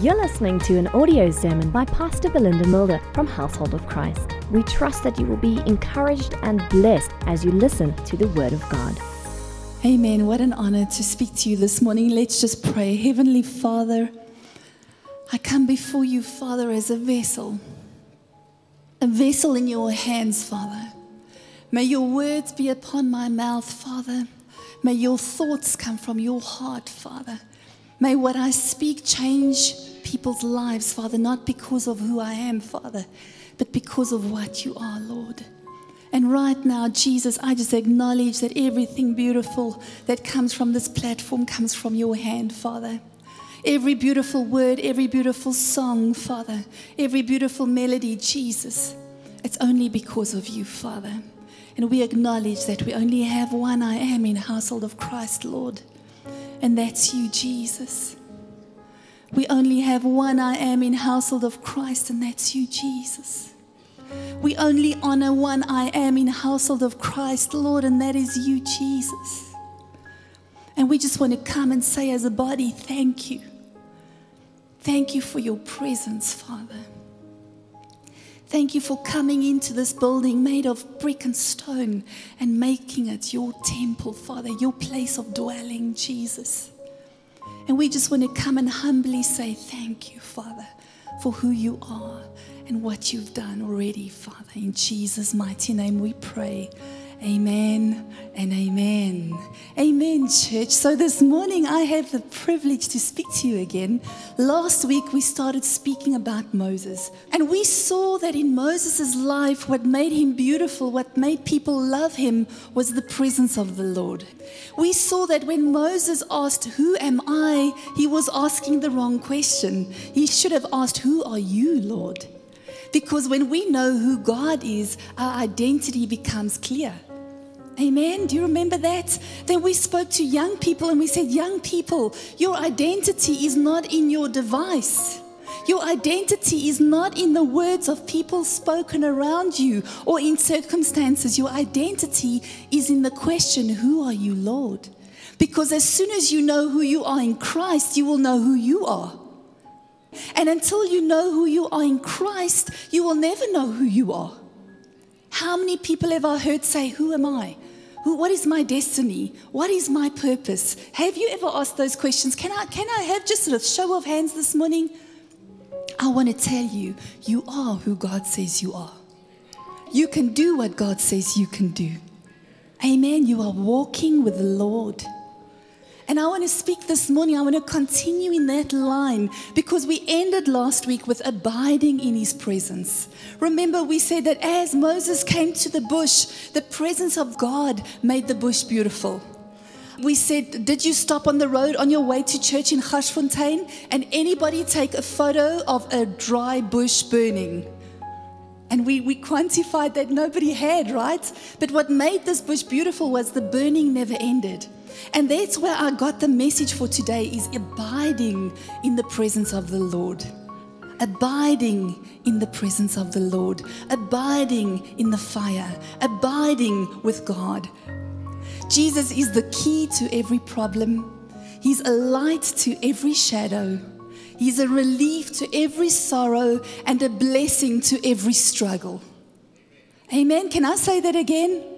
You're listening to an audio sermon by Pastor Belinda Mulder from Household of Christ. We trust that you will be encouraged and blessed as you listen to the Word of God. Amen. What an honor to speak to you this morning. Let's just pray. Heavenly Father, I come before you, Father, as a vessel, a vessel in your hands, Father. May your words be upon my mouth, Father. May your thoughts come from your heart, Father. May what I speak change people's lives, Father, not because of who I am, Father, but because of what you are, Lord. And right now, Jesus, I just acknowledge that everything beautiful that comes from this platform comes from your hand, Father. Every beautiful word, every beautiful song, Father, every beautiful melody, Jesus, it's only because of you, Father. And we acknowledge that we only have one I am in household of Christ, Lord and that's you, Jesus. We only have one I am in household of Christ, and that's you, Jesus. We only honor one I am in household of Christ, Lord, and that is you, Jesus. And we just want to come and say as a body, thank you. Thank you for your presence, Father. Thank you for coming into this building made of brick and stone and making it your temple, Father, your place of dwelling, Jesus. And we just want to come and humbly say thank you, Father, for who you are and what you've done already, Father. In Jesus' mighty name we pray. Amen and amen. Amen, church. So this morning I have the privilege to speak to you again. Last week we started speaking about Moses, and we saw that in Moses' life, what made him beautiful, what made people love him, was the presence of the Lord. We saw that when Moses asked, Who am I? he was asking the wrong question. He should have asked, Who are you, Lord? Because when we know who God is, our identity becomes clear. Amen. Do you remember that? Then we spoke to young people and we said, Young people, your identity is not in your device. Your identity is not in the words of people spoken around you or in circumstances. Your identity is in the question, Who are you, Lord? Because as soon as you know who you are in Christ, you will know who you are. And until you know who you are in Christ, you will never know who you are. How many people have I heard say, Who am I? Who, what is my destiny? What is my purpose? Have you ever asked those questions? Can I, can I have just a show of hands this morning? I want to tell you, you are who God says you are. You can do what God says you can do. Amen. You are walking with the Lord. And I want to speak this morning, I want to continue in that line because we ended last week with abiding in his presence. Remember, we said that as Moses came to the bush, the presence of God made the bush beautiful. We said, Did you stop on the road on your way to church in Garsfontein and anybody take a photo of a dry bush burning? And we, we quantified that nobody had, right? But what made this bush beautiful was the burning never ended. And that's where I got the message for today is abiding in the presence of the Lord. Abiding in the presence of the Lord, abiding in the fire, abiding with God. Jesus is the key to every problem. He's a light to every shadow. He's a relief to every sorrow and a blessing to every struggle. Amen. Can I say that again?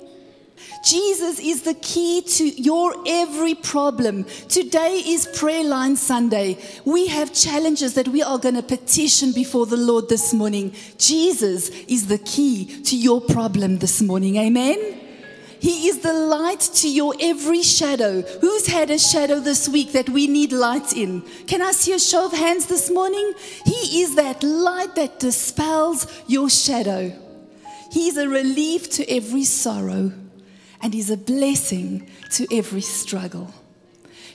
Jesus is the key to your every problem. Today is Prayer Line Sunday. We have challenges that we are going to petition before the Lord this morning. Jesus is the key to your problem this morning. Amen. He is the light to your every shadow. Who's had a shadow this week that we need light in? Can I see a show of hands this morning? He is that light that dispels your shadow. He's a relief to every sorrow and He's a blessing to every struggle.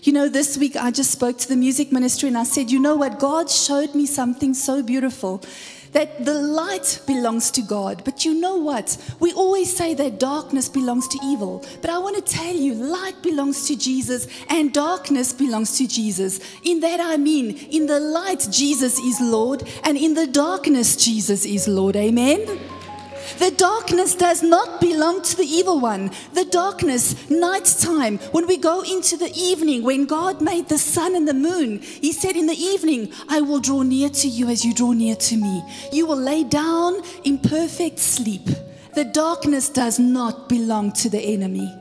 You know, this week I just spoke to the music ministry and I said, You know what? God showed me something so beautiful that the light belongs to God. But you know what? We always say that darkness belongs to evil. But I want to tell you, light belongs to Jesus and darkness belongs to Jesus. In that I mean, in the light, Jesus is Lord, and in the darkness, Jesus is Lord. Amen. The darkness does not belong to the evil one. The darkness, nighttime, when we go into the evening, when God made the sun and the moon, He said, In the evening, I will draw near to you as you draw near to me. You will lay down in perfect sleep. The darkness does not belong to the enemy.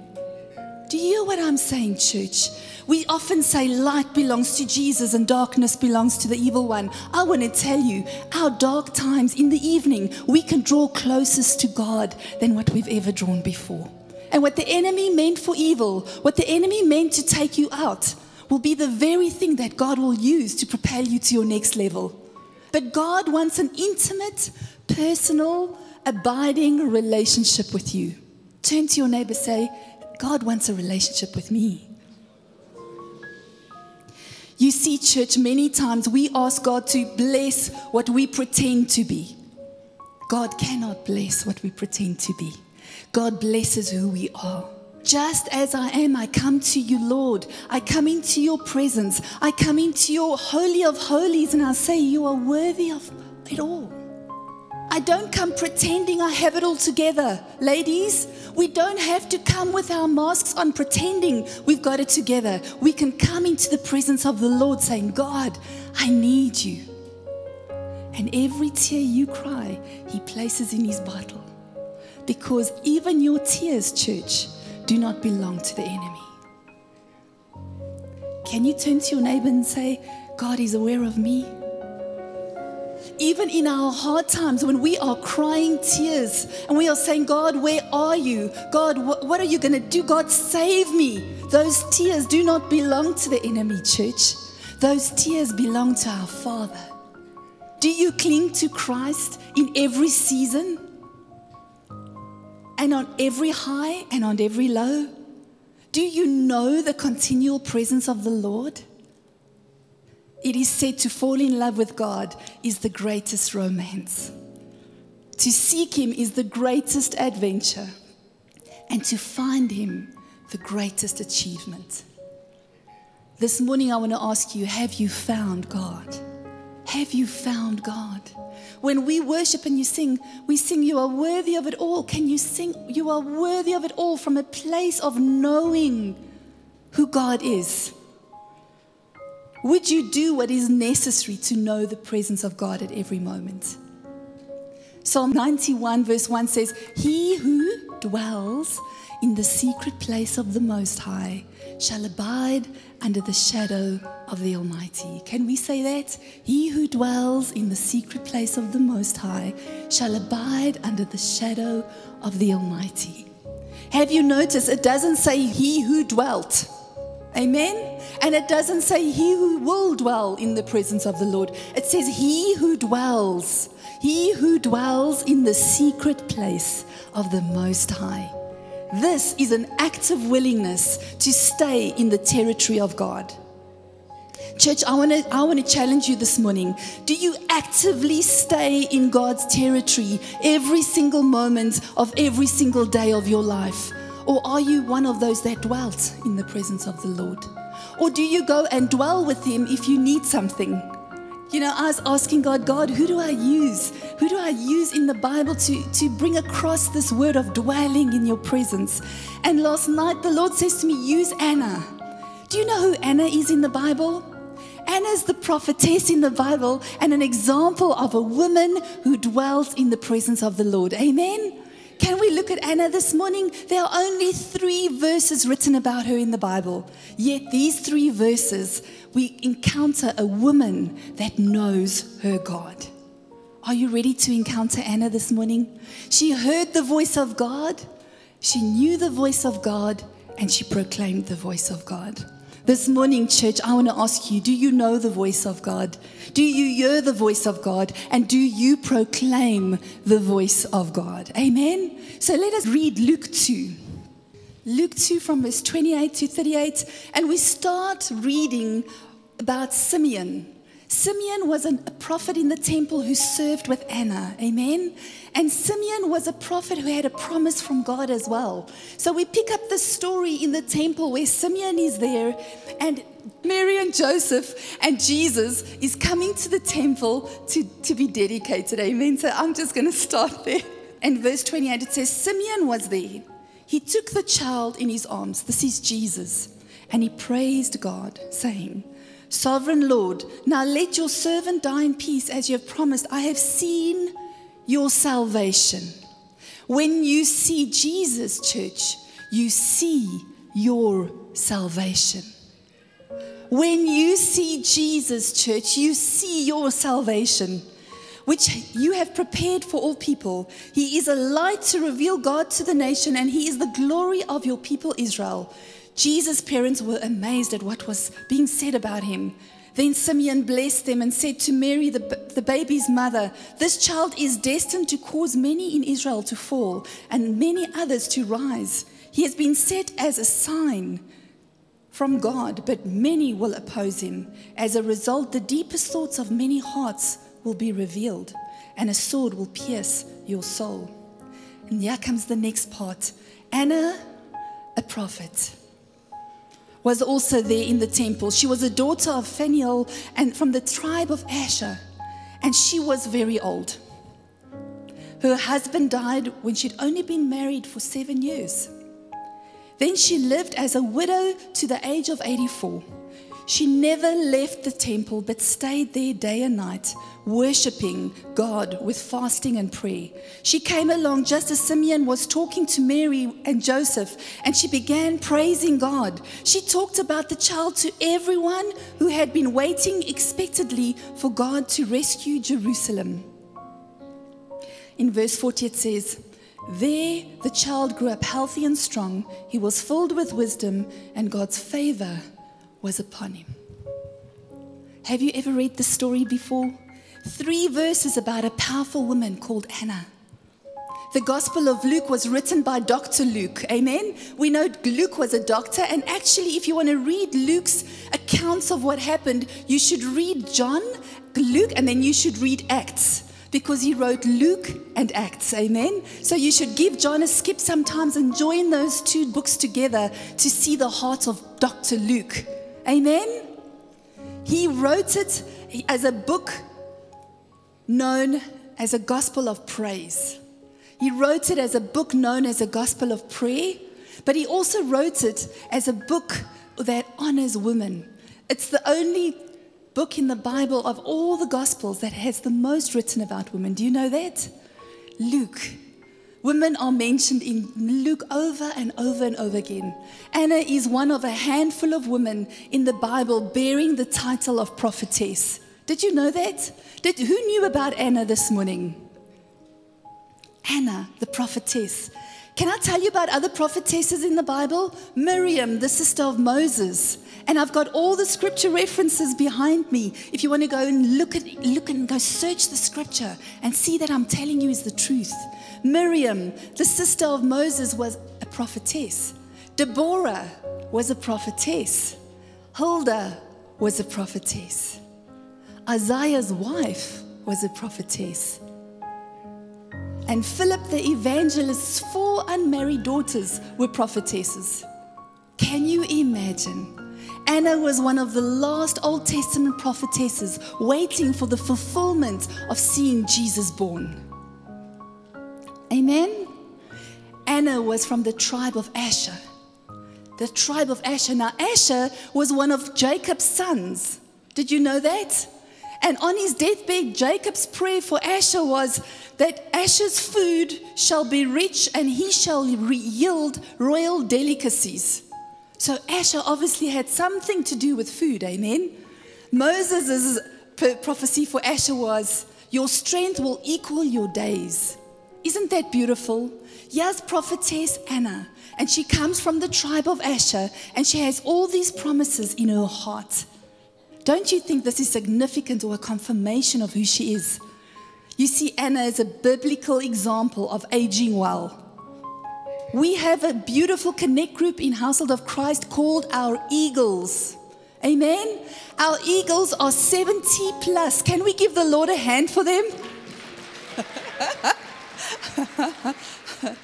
Do you hear what I'm saying, church? We often say light belongs to Jesus and darkness belongs to the evil one. I want to tell you, our dark times in the evening, we can draw closest to God than what we've ever drawn before. And what the enemy meant for evil, what the enemy meant to take you out, will be the very thing that God will use to propel you to your next level. But God wants an intimate, personal, abiding relationship with you. Turn to your neighbor, say, God wants a relationship with me. You see, church, many times we ask God to bless what we pretend to be. God cannot bless what we pretend to be. God blesses who we are. Just as I am, I come to you, Lord. I come into your presence. I come into your holy of holies and I say, You are worthy of it all. I don't come pretending I have it all together. Ladies, we don't have to come with our masks on pretending we've got it together. We can come into the presence of the Lord saying, God, I need you. And every tear you cry, He places in His bottle. Because even your tears, church, do not belong to the enemy. Can you turn to your neighbor and say, God is aware of me? Even in our hard times when we are crying tears and we are saying, God, where are you? God, wh- what are you going to do? God, save me. Those tears do not belong to the enemy, church. Those tears belong to our Father. Do you cling to Christ in every season? And on every high and on every low? Do you know the continual presence of the Lord? It is said to fall in love with God is the greatest romance. To seek Him is the greatest adventure. And to find Him, the greatest achievement. This morning, I want to ask you have you found God? Have you found God? When we worship and you sing, we sing, You are worthy of it all. Can you sing, You are worthy of it all from a place of knowing who God is? Would you do what is necessary to know the presence of God at every moment? Psalm 91, verse 1 says, He who dwells in the secret place of the Most High shall abide under the shadow of the Almighty. Can we say that? He who dwells in the secret place of the Most High shall abide under the shadow of the Almighty. Have you noticed it doesn't say he who dwelt? Amen. And it doesn't say he who will dwell in the presence of the Lord. It says he who dwells, he who dwells in the secret place of the Most High. This is an active willingness to stay in the territory of God. Church, I want to I want to challenge you this morning. Do you actively stay in God's territory every single moment of every single day of your life? Or are you one of those that dwelt in the presence of the Lord? Or do you go and dwell with Him if you need something? You know, I was asking God, God, who do I use? Who do I use in the Bible to, to bring across this word of dwelling in your presence? And last night, the Lord says to me, use Anna. Do you know who Anna is in the Bible? Anna is the prophetess in the Bible and an example of a woman who dwells in the presence of the Lord. Amen. Can we look at Anna this morning? There are only three verses written about her in the Bible. Yet, these three verses, we encounter a woman that knows her God. Are you ready to encounter Anna this morning? She heard the voice of God, she knew the voice of God, and she proclaimed the voice of God. This morning, church, I want to ask you do you know the voice of God? Do you hear the voice of God? And do you proclaim the voice of God? Amen. So let us read Luke 2. Luke 2 from verse 28 to 38. And we start reading about Simeon. Simeon was a prophet in the temple who served with Anna. Amen. And Simeon was a prophet who had a promise from God as well. So we pick up the story in the temple where Simeon is there and Mary and Joseph and Jesus is coming to the temple to, to be dedicated. Amen. So I'm just going to start there. And verse 28, it says, Simeon was there. He took the child in his arms. This is Jesus. And he praised God, saying, Sovereign Lord, now let your servant die in peace as you have promised. I have seen your salvation. When you see Jesus, church, you see your salvation. When you see Jesus, church, you see your salvation, which you have prepared for all people. He is a light to reveal God to the nation, and He is the glory of your people, Israel. Jesus' parents were amazed at what was being said about him. Then Simeon blessed them and said to Mary, the, the baby's mother, This child is destined to cause many in Israel to fall and many others to rise. He has been set as a sign from God, but many will oppose him. As a result, the deepest thoughts of many hearts will be revealed, and a sword will pierce your soul. And here comes the next part Anna, a prophet, was also there in the temple. She was a daughter of Phanuel and from the tribe of Asher, and she was very old. Her husband died when she'd only been married for seven years. Then she lived as a widow to the age of 84. She never left the temple but stayed there day and night, worshiping God with fasting and prayer. She came along just as Simeon was talking to Mary and Joseph, and she began praising God. She talked about the child to everyone who had been waiting expectantly for God to rescue Jerusalem. In verse 40, it says, there, the child grew up healthy and strong. He was filled with wisdom, and God's favor was upon him. Have you ever read the story before? Three verses about a powerful woman called Anna. The Gospel of Luke was written by Dr. Luke. Amen. We know Luke was a doctor, and actually, if you want to read Luke's accounts of what happened, you should read John, Luke, and then you should read Acts because he wrote Luke and Acts. Amen. So you should give John a skip sometimes and join those two books together to see the heart of Dr. Luke. Amen. He wrote it as a book known as a gospel of praise. He wrote it as a book known as a gospel of prayer, but he also wrote it as a book that honors women. It's the only book in the Bible of all the Gospels that has the most written about women. Do you know that? Luke. Women are mentioned in Luke over and over and over again. Anna is one of a handful of women in the Bible bearing the title of prophetess. Did you know that? Did, who knew about Anna this morning? Anna, the prophetess. Can I tell you about other prophetesses in the Bible? Miriam, the sister of Moses. And I've got all the scripture references behind me. If you want to go and look at look and go search the scripture and see that I'm telling you is the truth. Miriam, the sister of Moses, was a prophetess. Deborah was a prophetess. Huldah was a prophetess. Isaiah's wife was a prophetess and Philip the evangelist's four unmarried daughters were prophetesses. Can you imagine? Anna was one of the last Old Testament prophetesses waiting for the fulfillment of seeing Jesus born. Amen? Anna was from the tribe of Asher. The tribe of Asher. Now, Asher was one of Jacob's sons. Did you know that? And on his deathbed, Jacob's prayer for Asher was that Asher's food shall be rich and he shall yield royal delicacies. So Asher obviously had something to do with food, amen? Moses' prophecy for Asher was, Your strength will equal your days. Isn't that beautiful? Here's prophetess Anna, and she comes from the tribe of Asher, and she has all these promises in her heart. Don't you think this is significant or a confirmation of who she is? You see, Anna is a biblical example of aging well. We have a beautiful connect group in Household of Christ called our Eagles. Amen. Our Eagles are 70 plus. Can we give the Lord a hand for them?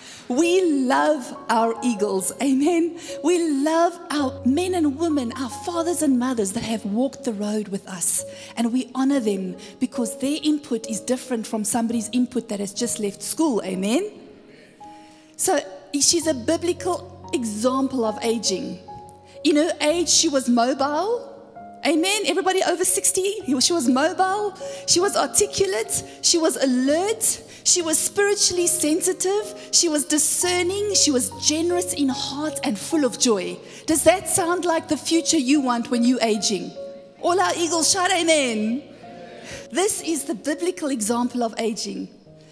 We love our eagles. Amen. We love our men and women, our fathers and mothers that have walked the road with us. And we honor them because their input is different from somebody's input that has just left school. Amen. So she's a biblical example of aging. In her age, she was mobile. Amen. Everybody over 60, she was mobile, she was articulate, she was alert, she was spiritually sensitive, she was discerning, she was generous in heart and full of joy. Does that sound like the future you want when you're aging? All our eagles shout amen. This is the biblical example of aging.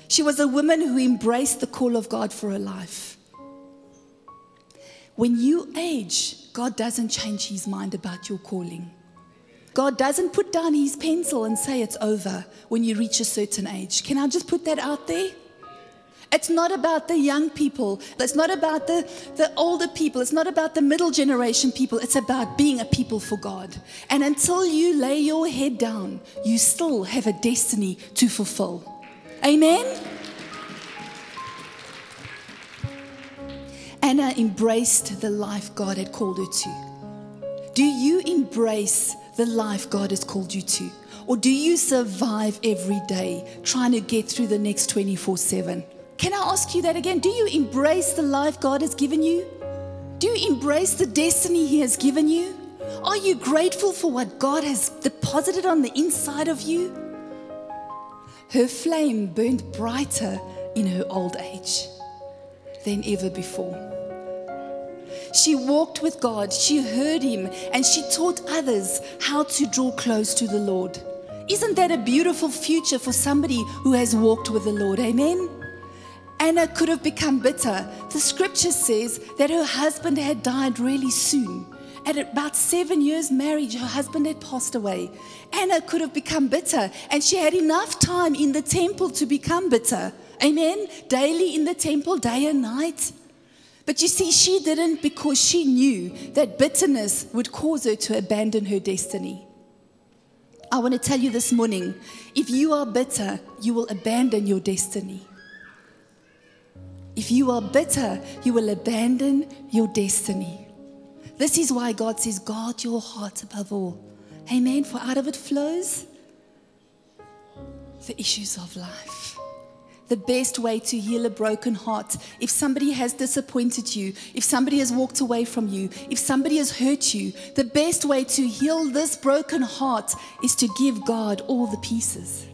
She was a woman who embraced the call of God for her life. When you age, God doesn't change his mind about your calling. God doesn't put down his pencil and say it's over when you reach a certain age. Can I just put that out there? It's not about the young people. It's not about the, the older people. It's not about the middle generation people. It's about being a people for God. And until you lay your head down, you still have a destiny to fulfill. Amen? Anna embraced the life God had called her to. Do you embrace the life God has called you to? Or do you survive every day trying to get through the next 24 7? Can I ask you that again? Do you embrace the life God has given you? Do you embrace the destiny He has given you? Are you grateful for what God has deposited on the inside of you? Her flame burned brighter in her old age than ever before. She walked with God, she heard Him, and she taught others how to draw close to the Lord. Isn't that a beautiful future for somebody who has walked with the Lord? Amen. Anna could have become bitter. The scripture says that her husband had died really soon. At about seven years marriage, her husband had passed away. Anna could have become bitter, and she had enough time in the temple to become bitter. Amen. Daily in the temple, day and night. But you see, she didn't because she knew that bitterness would cause her to abandon her destiny. I want to tell you this morning if you are bitter, you will abandon your destiny. If you are bitter, you will abandon your destiny. This is why God says, guard your heart above all. Amen. For out of it flows the issues of life the best way to heal a broken heart. If somebody has disappointed you, if somebody has walked away from you, if somebody has hurt you, the best way to heal this broken heart is to give God all the pieces.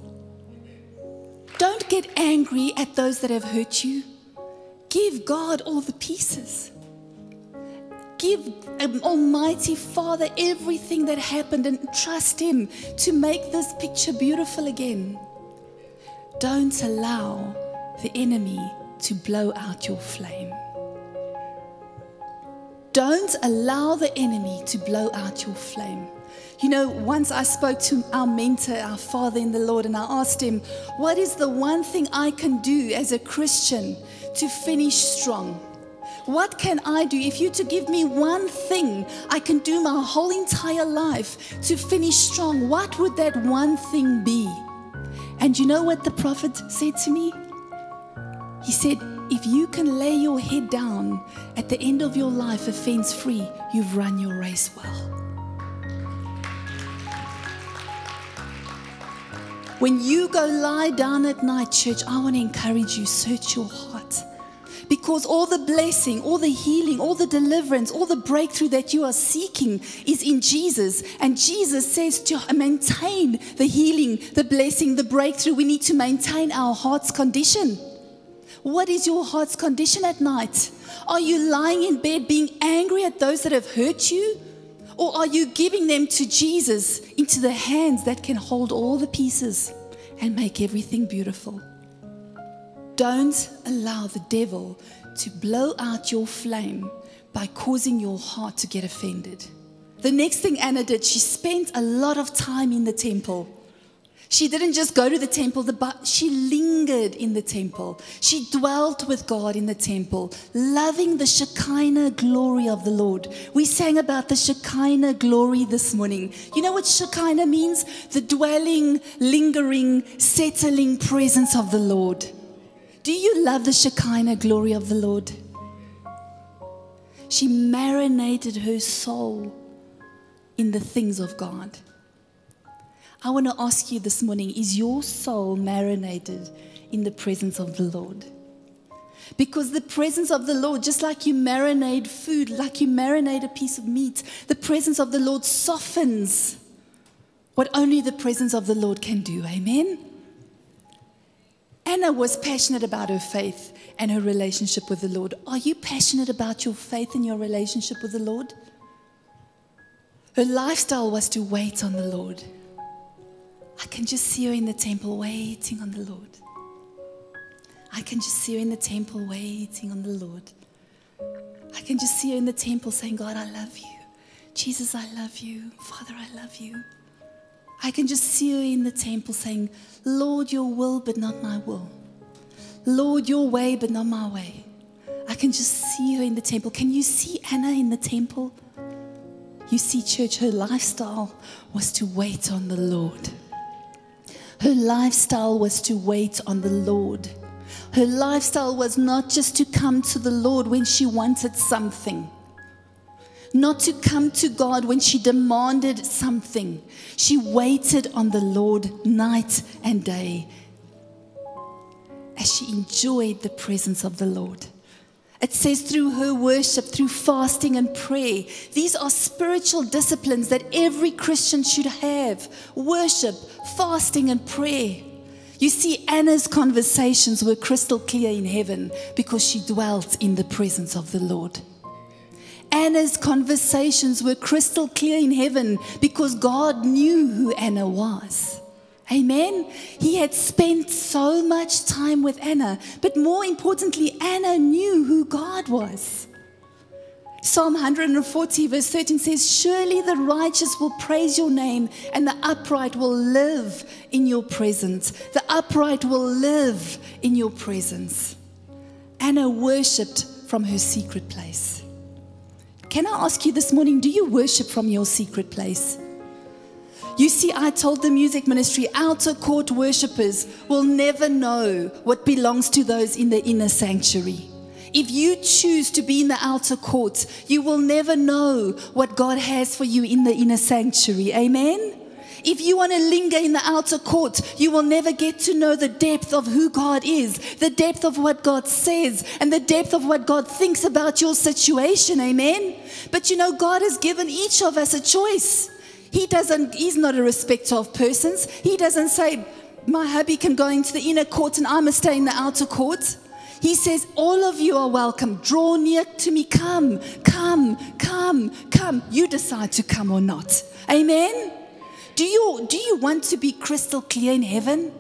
Don't get angry at those that have hurt you. Give God all the pieces. Give um, Almighty Father everything that happened and trust Him to make this picture beautiful again. Don't allow the enemy to blow out your flame. Don't allow the enemy to blow out your flame. You know, once I spoke to our mentor, our father in the Lord, and I asked him, What is the one thing I can do as a Christian to finish strong? What can I do? If you to give me one thing I can do my whole entire life to finish strong, what would that one thing be? And you know what the prophet said to me? He said, If you can lay your head down at the end of your life offense free, you've run your race well. When you go lie down at night, church, I want to encourage you search your heart. Because all the blessing, all the healing, all the deliverance, all the breakthrough that you are seeking is in Jesus. And Jesus says to maintain the healing, the blessing, the breakthrough, we need to maintain our heart's condition. What is your heart's condition at night? Are you lying in bed being angry at those that have hurt you? Or are you giving them to Jesus into the hands that can hold all the pieces and make everything beautiful? Don't allow the devil to blow out your flame by causing your heart to get offended. The next thing Anna did, she spent a lot of time in the temple. She didn't just go to the temple, but she lingered in the temple. She dwelt with God in the temple, loving the Shekinah glory of the Lord. We sang about the Shekinah glory this morning. You know what Shekinah means? The dwelling, lingering, settling presence of the Lord. Do you love the Shekinah glory of the Lord? She marinated her soul in the things of God. I want to ask you this morning is your soul marinated in the presence of the Lord? Because the presence of the Lord, just like you marinate food, like you marinate a piece of meat, the presence of the Lord softens what only the presence of the Lord can do. Amen? Anna was passionate about her faith and her relationship with the Lord. Are you passionate about your faith and your relationship with the Lord? Her lifestyle was to wait on the Lord. I can just see her in the temple waiting on the Lord. I can just see her in the temple waiting on the Lord. I can just see her in the temple saying, God, I love you. Jesus, I love you. Father, I love you. I can just see her in the temple saying, Lord, your will, but not my will. Lord, your way, but not my way. I can just see her in the temple. Can you see Anna in the temple? You see, church, her lifestyle was to wait on the Lord. Her lifestyle was to wait on the Lord. Her lifestyle was not just to come to the Lord when she wanted something, not to come to God when she demanded something. She waited on the Lord night and day as she enjoyed the presence of the Lord. It says through her worship, through fasting and prayer. These are spiritual disciplines that every Christian should have worship, fasting, and prayer. You see, Anna's conversations were crystal clear in heaven because she dwelt in the presence of the Lord. Anna's conversations were crystal clear in heaven because God knew who Anna was. Amen. He had spent so much time with Anna, but more importantly, Anna knew who God was. Psalm 140, verse 13 says, Surely the righteous will praise your name, and the upright will live in your presence. The upright will live in your presence. Anna worshipped from her secret place. Can I ask you this morning, do you worship from your secret place? You see, I told the music ministry outer court worshippers will never know what belongs to those in the inner sanctuary. If you choose to be in the outer court, you will never know what God has for you in the inner sanctuary. Amen? If you want to linger in the outer court, you will never get to know the depth of who God is, the depth of what God says, and the depth of what God thinks about your situation. Amen? But you know, God has given each of us a choice. He doesn't, he's not a respecter of persons. He doesn't say, my hubby can go into the inner court and I must stay in the outer court. He says, All of you are welcome. Draw near to me. Come, come, come, come. You decide to come or not. Amen. Do you, do you want to be crystal clear in heaven?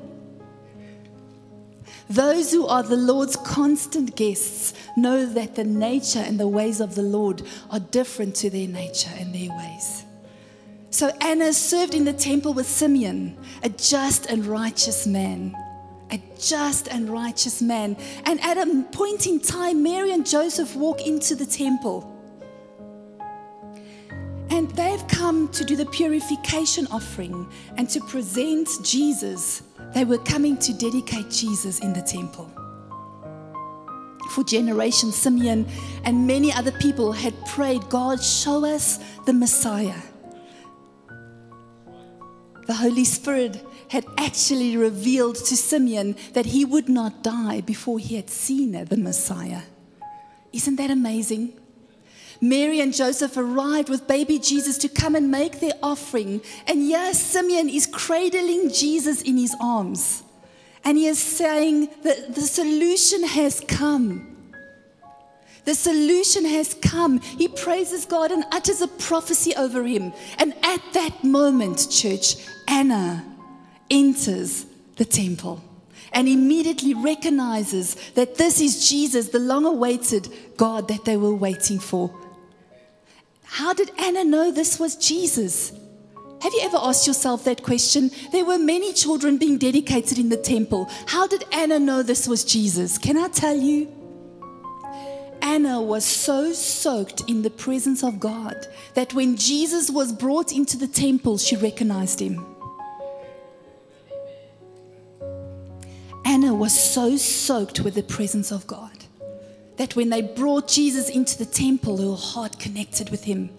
Those who are the Lord's constant guests know that the nature and the ways of the Lord are different to their nature and their ways. So Anna served in the temple with Simeon, a just and righteous man. A just and righteous man. And at a point in time, Mary and Joseph walk into the temple. And they've come to do the purification offering and to present Jesus. They were coming to dedicate Jesus in the temple. For generations, Simeon and many other people had prayed, God, show us the Messiah the Holy Spirit had actually revealed to Simeon that he would not die before he had seen the Messiah. Isn't that amazing? Mary and Joseph arrived with baby Jesus to come and make their offering. And yes, Simeon is cradling Jesus in his arms. And he is saying that the solution has come. The solution has come. He praises God and utters a prophecy over him. And at that moment, church, Anna enters the temple and immediately recognizes that this is Jesus, the long awaited God that they were waiting for. How did Anna know this was Jesus? Have you ever asked yourself that question? There were many children being dedicated in the temple. How did Anna know this was Jesus? Can I tell you? Anna was so soaked in the presence of God that when Jesus was brought into the temple, she recognized him. Anna was so soaked with the presence of God that when they brought Jesus into the temple, her heart connected with him.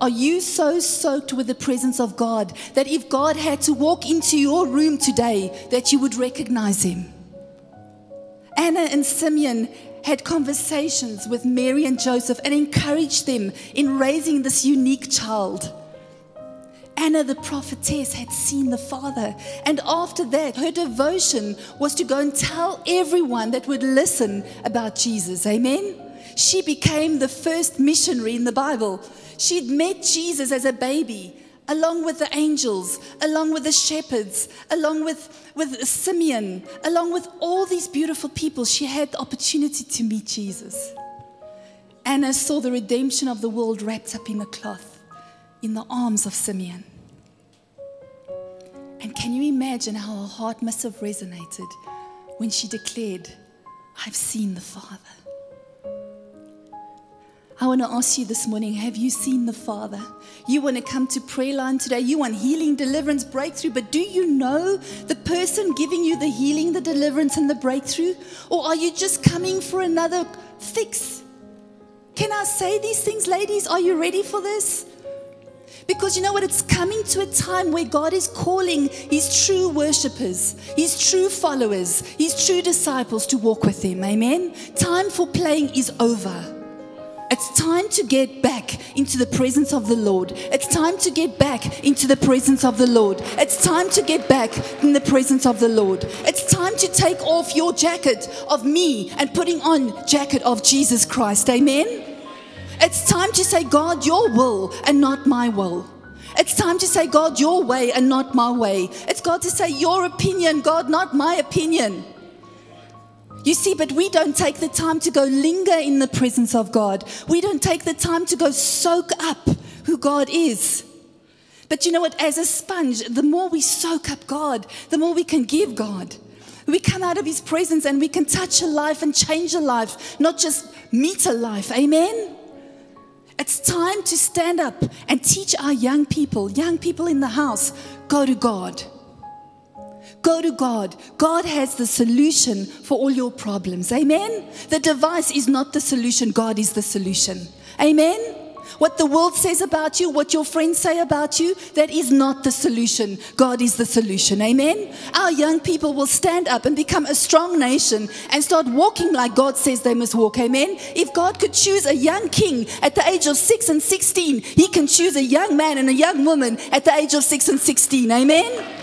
Are you so soaked with the presence of God that if God had to walk into your room today, that you would recognize him? Anna and Simeon had conversations with Mary and Joseph and encouraged them in raising this unique child. Anna the prophetess had seen the Father, and after that, her devotion was to go and tell everyone that would listen about Jesus. Amen? She became the first missionary in the Bible. She'd met Jesus as a baby, along with the angels, along with the shepherds, along with, with Simeon, along with all these beautiful people. She had the opportunity to meet Jesus. Anna saw the redemption of the world wrapped up in a cloth in the arms of Simeon. And can you imagine how her heart must have resonated when she declared, I've seen the Father? I want to ask you this morning have you seen the Father? You want to come to prayer line today, you want healing, deliverance, breakthrough, but do you know the person giving you the healing, the deliverance, and the breakthrough? Or are you just coming for another fix? Can I say these things, ladies? Are you ready for this? Because you know what? It's coming to a time where God is calling His true worshippers, His true followers, His true disciples to walk with Him. Amen? Time for playing is over. It's time to get back into the presence of the Lord. It's time to get back into the presence of the Lord. It's time to get back in the presence of the Lord. It's time to take off your jacket of me and putting on jacket of Jesus Christ. Amen. It's time to say, God, your will and not my will. It's time to say, God, your way and not my way. It's God to say, your opinion, God, not my opinion. You see, but we don't take the time to go linger in the presence of God. We don't take the time to go soak up who God is. But you know what? As a sponge, the more we soak up God, the more we can give God. We come out of His presence and we can touch a life and change a life, not just meet a life. Amen? It's time to stand up and teach our young people, young people in the house, go to God. Go to God. God has the solution for all your problems. Amen. The device is not the solution, God is the solution. Amen. What the world says about you, what your friends say about you, that is not the solution. God is the solution. Amen. Our young people will stand up and become a strong nation and start walking like God says they must walk. Amen. If God could choose a young king at the age of 6 and 16, he can choose a young man and a young woman at the age of 6 and 16. Amen.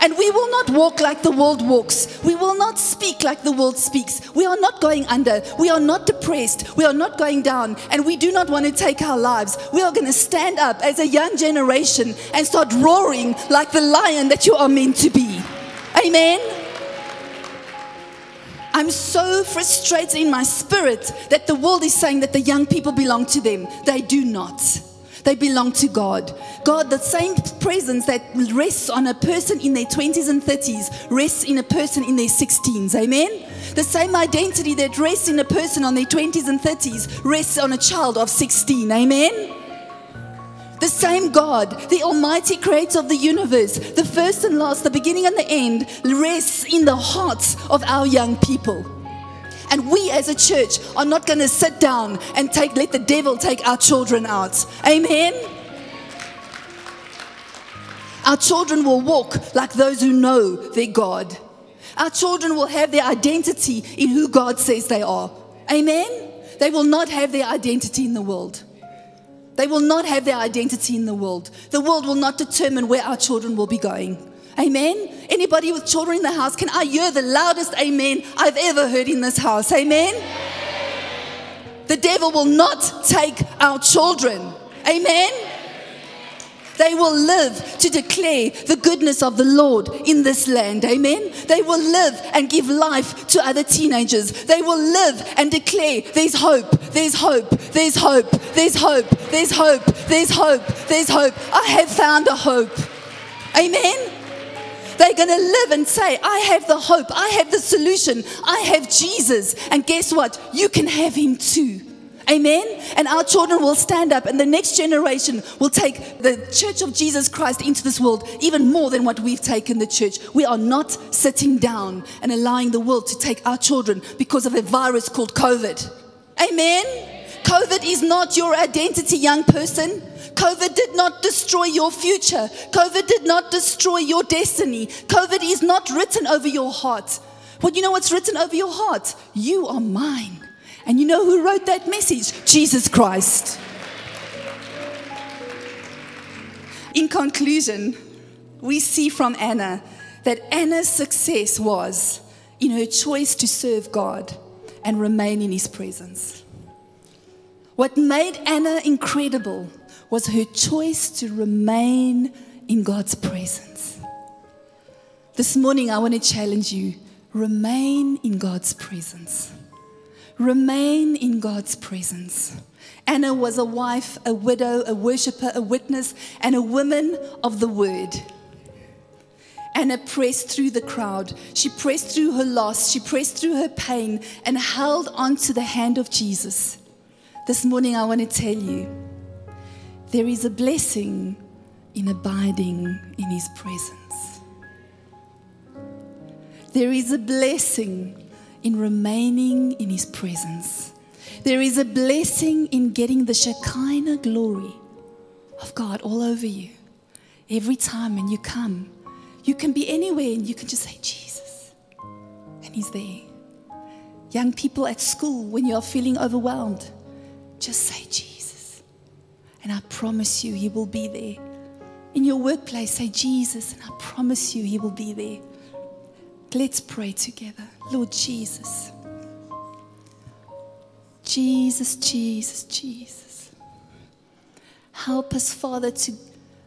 And we will not walk like the world walks. We will not speak like the world speaks. We are not going under. We are not depressed. We are not going down. And we do not want to take our lives. We are going to stand up as a young generation and start roaring like the lion that you are meant to be. Amen. I'm so frustrated in my spirit that the world is saying that the young people belong to them. They do not. They belong to God. God, the same presence that rests on a person in their 20s and 30s rests in a person in their 16s. Amen? The same identity that rests in a person on their 20s and 30s rests on a child of 16. Amen? The same God, the Almighty Creator of the universe, the first and last, the beginning and the end, rests in the hearts of our young people. And we as a church are not going to sit down and take, let the devil take our children out. Amen. Our children will walk like those who know their God. Our children will have their identity in who God says they are. Amen. They will not have their identity in the world. They will not have their identity in the world. The world will not determine where our children will be going. Amen. Anybody with children in the house, can I hear the loudest amen I've ever heard in this house? Amen. The devil will not take our children. Amen. They will live to declare the goodness of the Lord in this land. Amen. They will live and give life to other teenagers. They will live and declare there's hope, there's hope, there's hope, there's hope, there's hope, there's hope, there's hope. I have found a hope. Amen. They're going to live and say, I have the hope, I have the solution, I have Jesus. And guess what? You can have him too. Amen. And our children will stand up, and the next generation will take the church of Jesus Christ into this world even more than what we've taken the church. We are not sitting down and allowing the world to take our children because of a virus called COVID. Amen. COVID is not your identity, young person. COVID did not destroy your future. COVID did not destroy your destiny. COVID is not written over your heart. Well, you know what's written over your heart? You are mine. And you know who wrote that message? Jesus Christ. In conclusion, we see from Anna that Anna's success was in her choice to serve God and remain in his presence. What made Anna incredible was her choice to remain in God's presence. This morning, I want to challenge you remain in God's presence. Remain in God's presence. Anna was a wife, a widow, a worshiper, a witness, and a woman of the word. Anna pressed through the crowd. She pressed through her loss. She pressed through her pain and held on to the hand of Jesus. This morning, I want to tell you there is a blessing in abiding in His presence. There is a blessing in remaining in His presence. There is a blessing in getting the Shekinah glory of God all over you. Every time when you come, you can be anywhere and you can just say, Jesus. And He's there. Young people at school, when you are feeling overwhelmed, just say Jesus. And I promise you, He will be there. In your workplace, say Jesus, and I promise you, He will be there. Let's pray together. Lord Jesus. Jesus, Jesus, Jesus. Help us, Father, to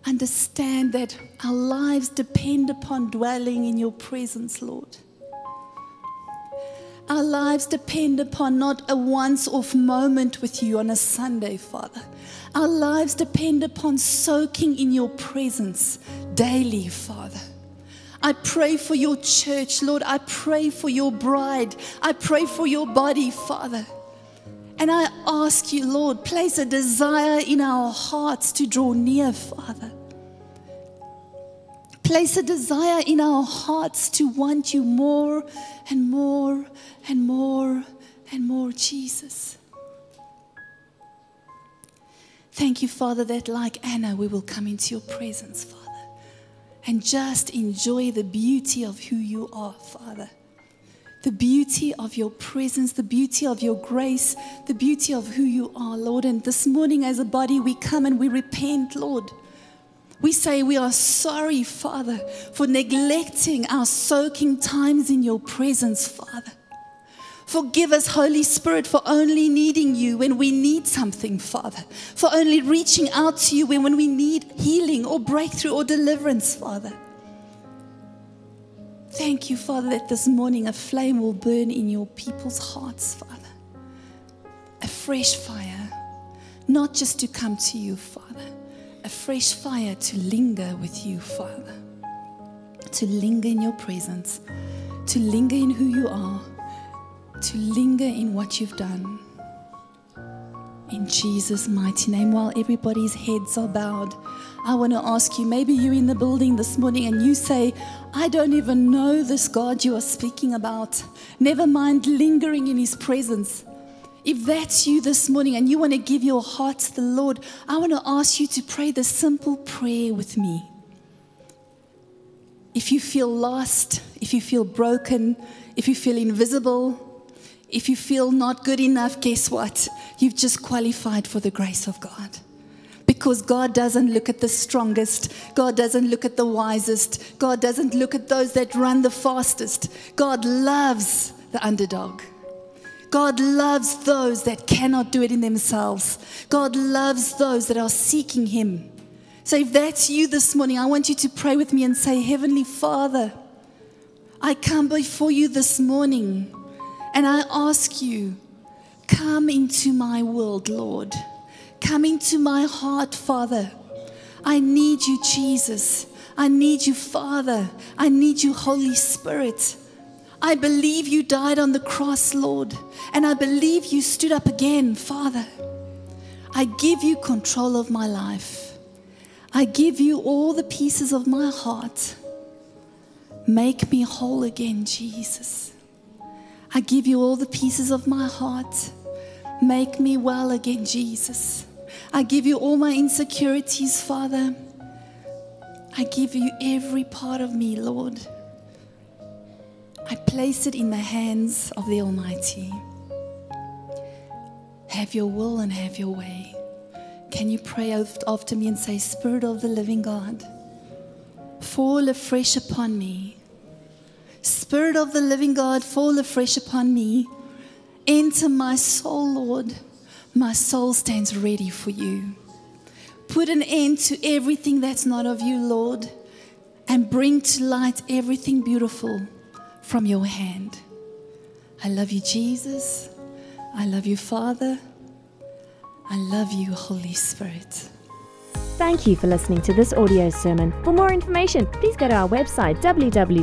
understand that our lives depend upon dwelling in your presence, Lord. Our lives depend upon not a once off moment with you on a Sunday, Father. Our lives depend upon soaking in your presence daily, Father. I pray for your church, Lord. I pray for your bride. I pray for your body, Father. And I ask you, Lord, place a desire in our hearts to draw near, Father. Place a desire in our hearts to want you more and more and more and more, Jesus. Thank you, Father, that like Anna, we will come into your presence, Father, and just enjoy the beauty of who you are, Father. The beauty of your presence, the beauty of your grace, the beauty of who you are, Lord. And this morning, as a body, we come and we repent, Lord. We say we are sorry, Father, for neglecting our soaking times in your presence, Father. Forgive us, Holy Spirit, for only needing you when we need something, Father. For only reaching out to you when, we need healing or breakthrough or deliverance, Father. Thank you, Father, that this morning a flame will burn in your people's hearts, Father. A fresh fire, not just to come to you, Father, a fresh fire to linger with you, Father. To linger in your presence, to linger in who you are to linger in what you've done. In Jesus' mighty name, while everybody's heads are bowed, I want to ask you maybe you're in the building this morning and you say, I don't even know this God you are speaking about. Never mind lingering in his presence. If that's you this morning and you want to give your heart to the Lord, I want to ask you to pray this simple prayer with me. If you feel lost, if you feel broken, if you feel invisible, if you feel not good enough, guess what? You've just qualified for the grace of God. Because God doesn't look at the strongest. God doesn't look at the wisest. God doesn't look at those that run the fastest. God loves the underdog. God loves those that cannot do it in themselves. God loves those that are seeking Him. So if that's you this morning, I want you to pray with me and say, Heavenly Father, I come before you this morning and I ask you, come into my world, Lord. Come into my heart, Father. I need you, Jesus. I need you, Father. I need you, Holy Spirit. I believe you died on the cross, Lord. And I believe you stood up again, Father. I give you control of my life. I give you all the pieces of my heart. Make me whole again, Jesus. I give you all the pieces of my heart. Make me well again, Jesus. I give you all my insecurities, Father. I give you every part of me, Lord. I place it in the hands of the Almighty. Have your will and have your way. Can you pray after me and say, Spirit of the living God, fall afresh upon me. Spirit of the living God, fall afresh upon me. Enter my soul, Lord. My soul stands ready for you. Put an end to everything that's not of you, Lord, and bring to light everything beautiful from your hand. I love you, Jesus. I love you, Father. I love you, Holy Spirit. Thank you for listening to this audio sermon. For more information, please go to our website www.hoc.org.za.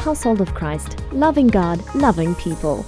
Household of Christ, loving God, loving people.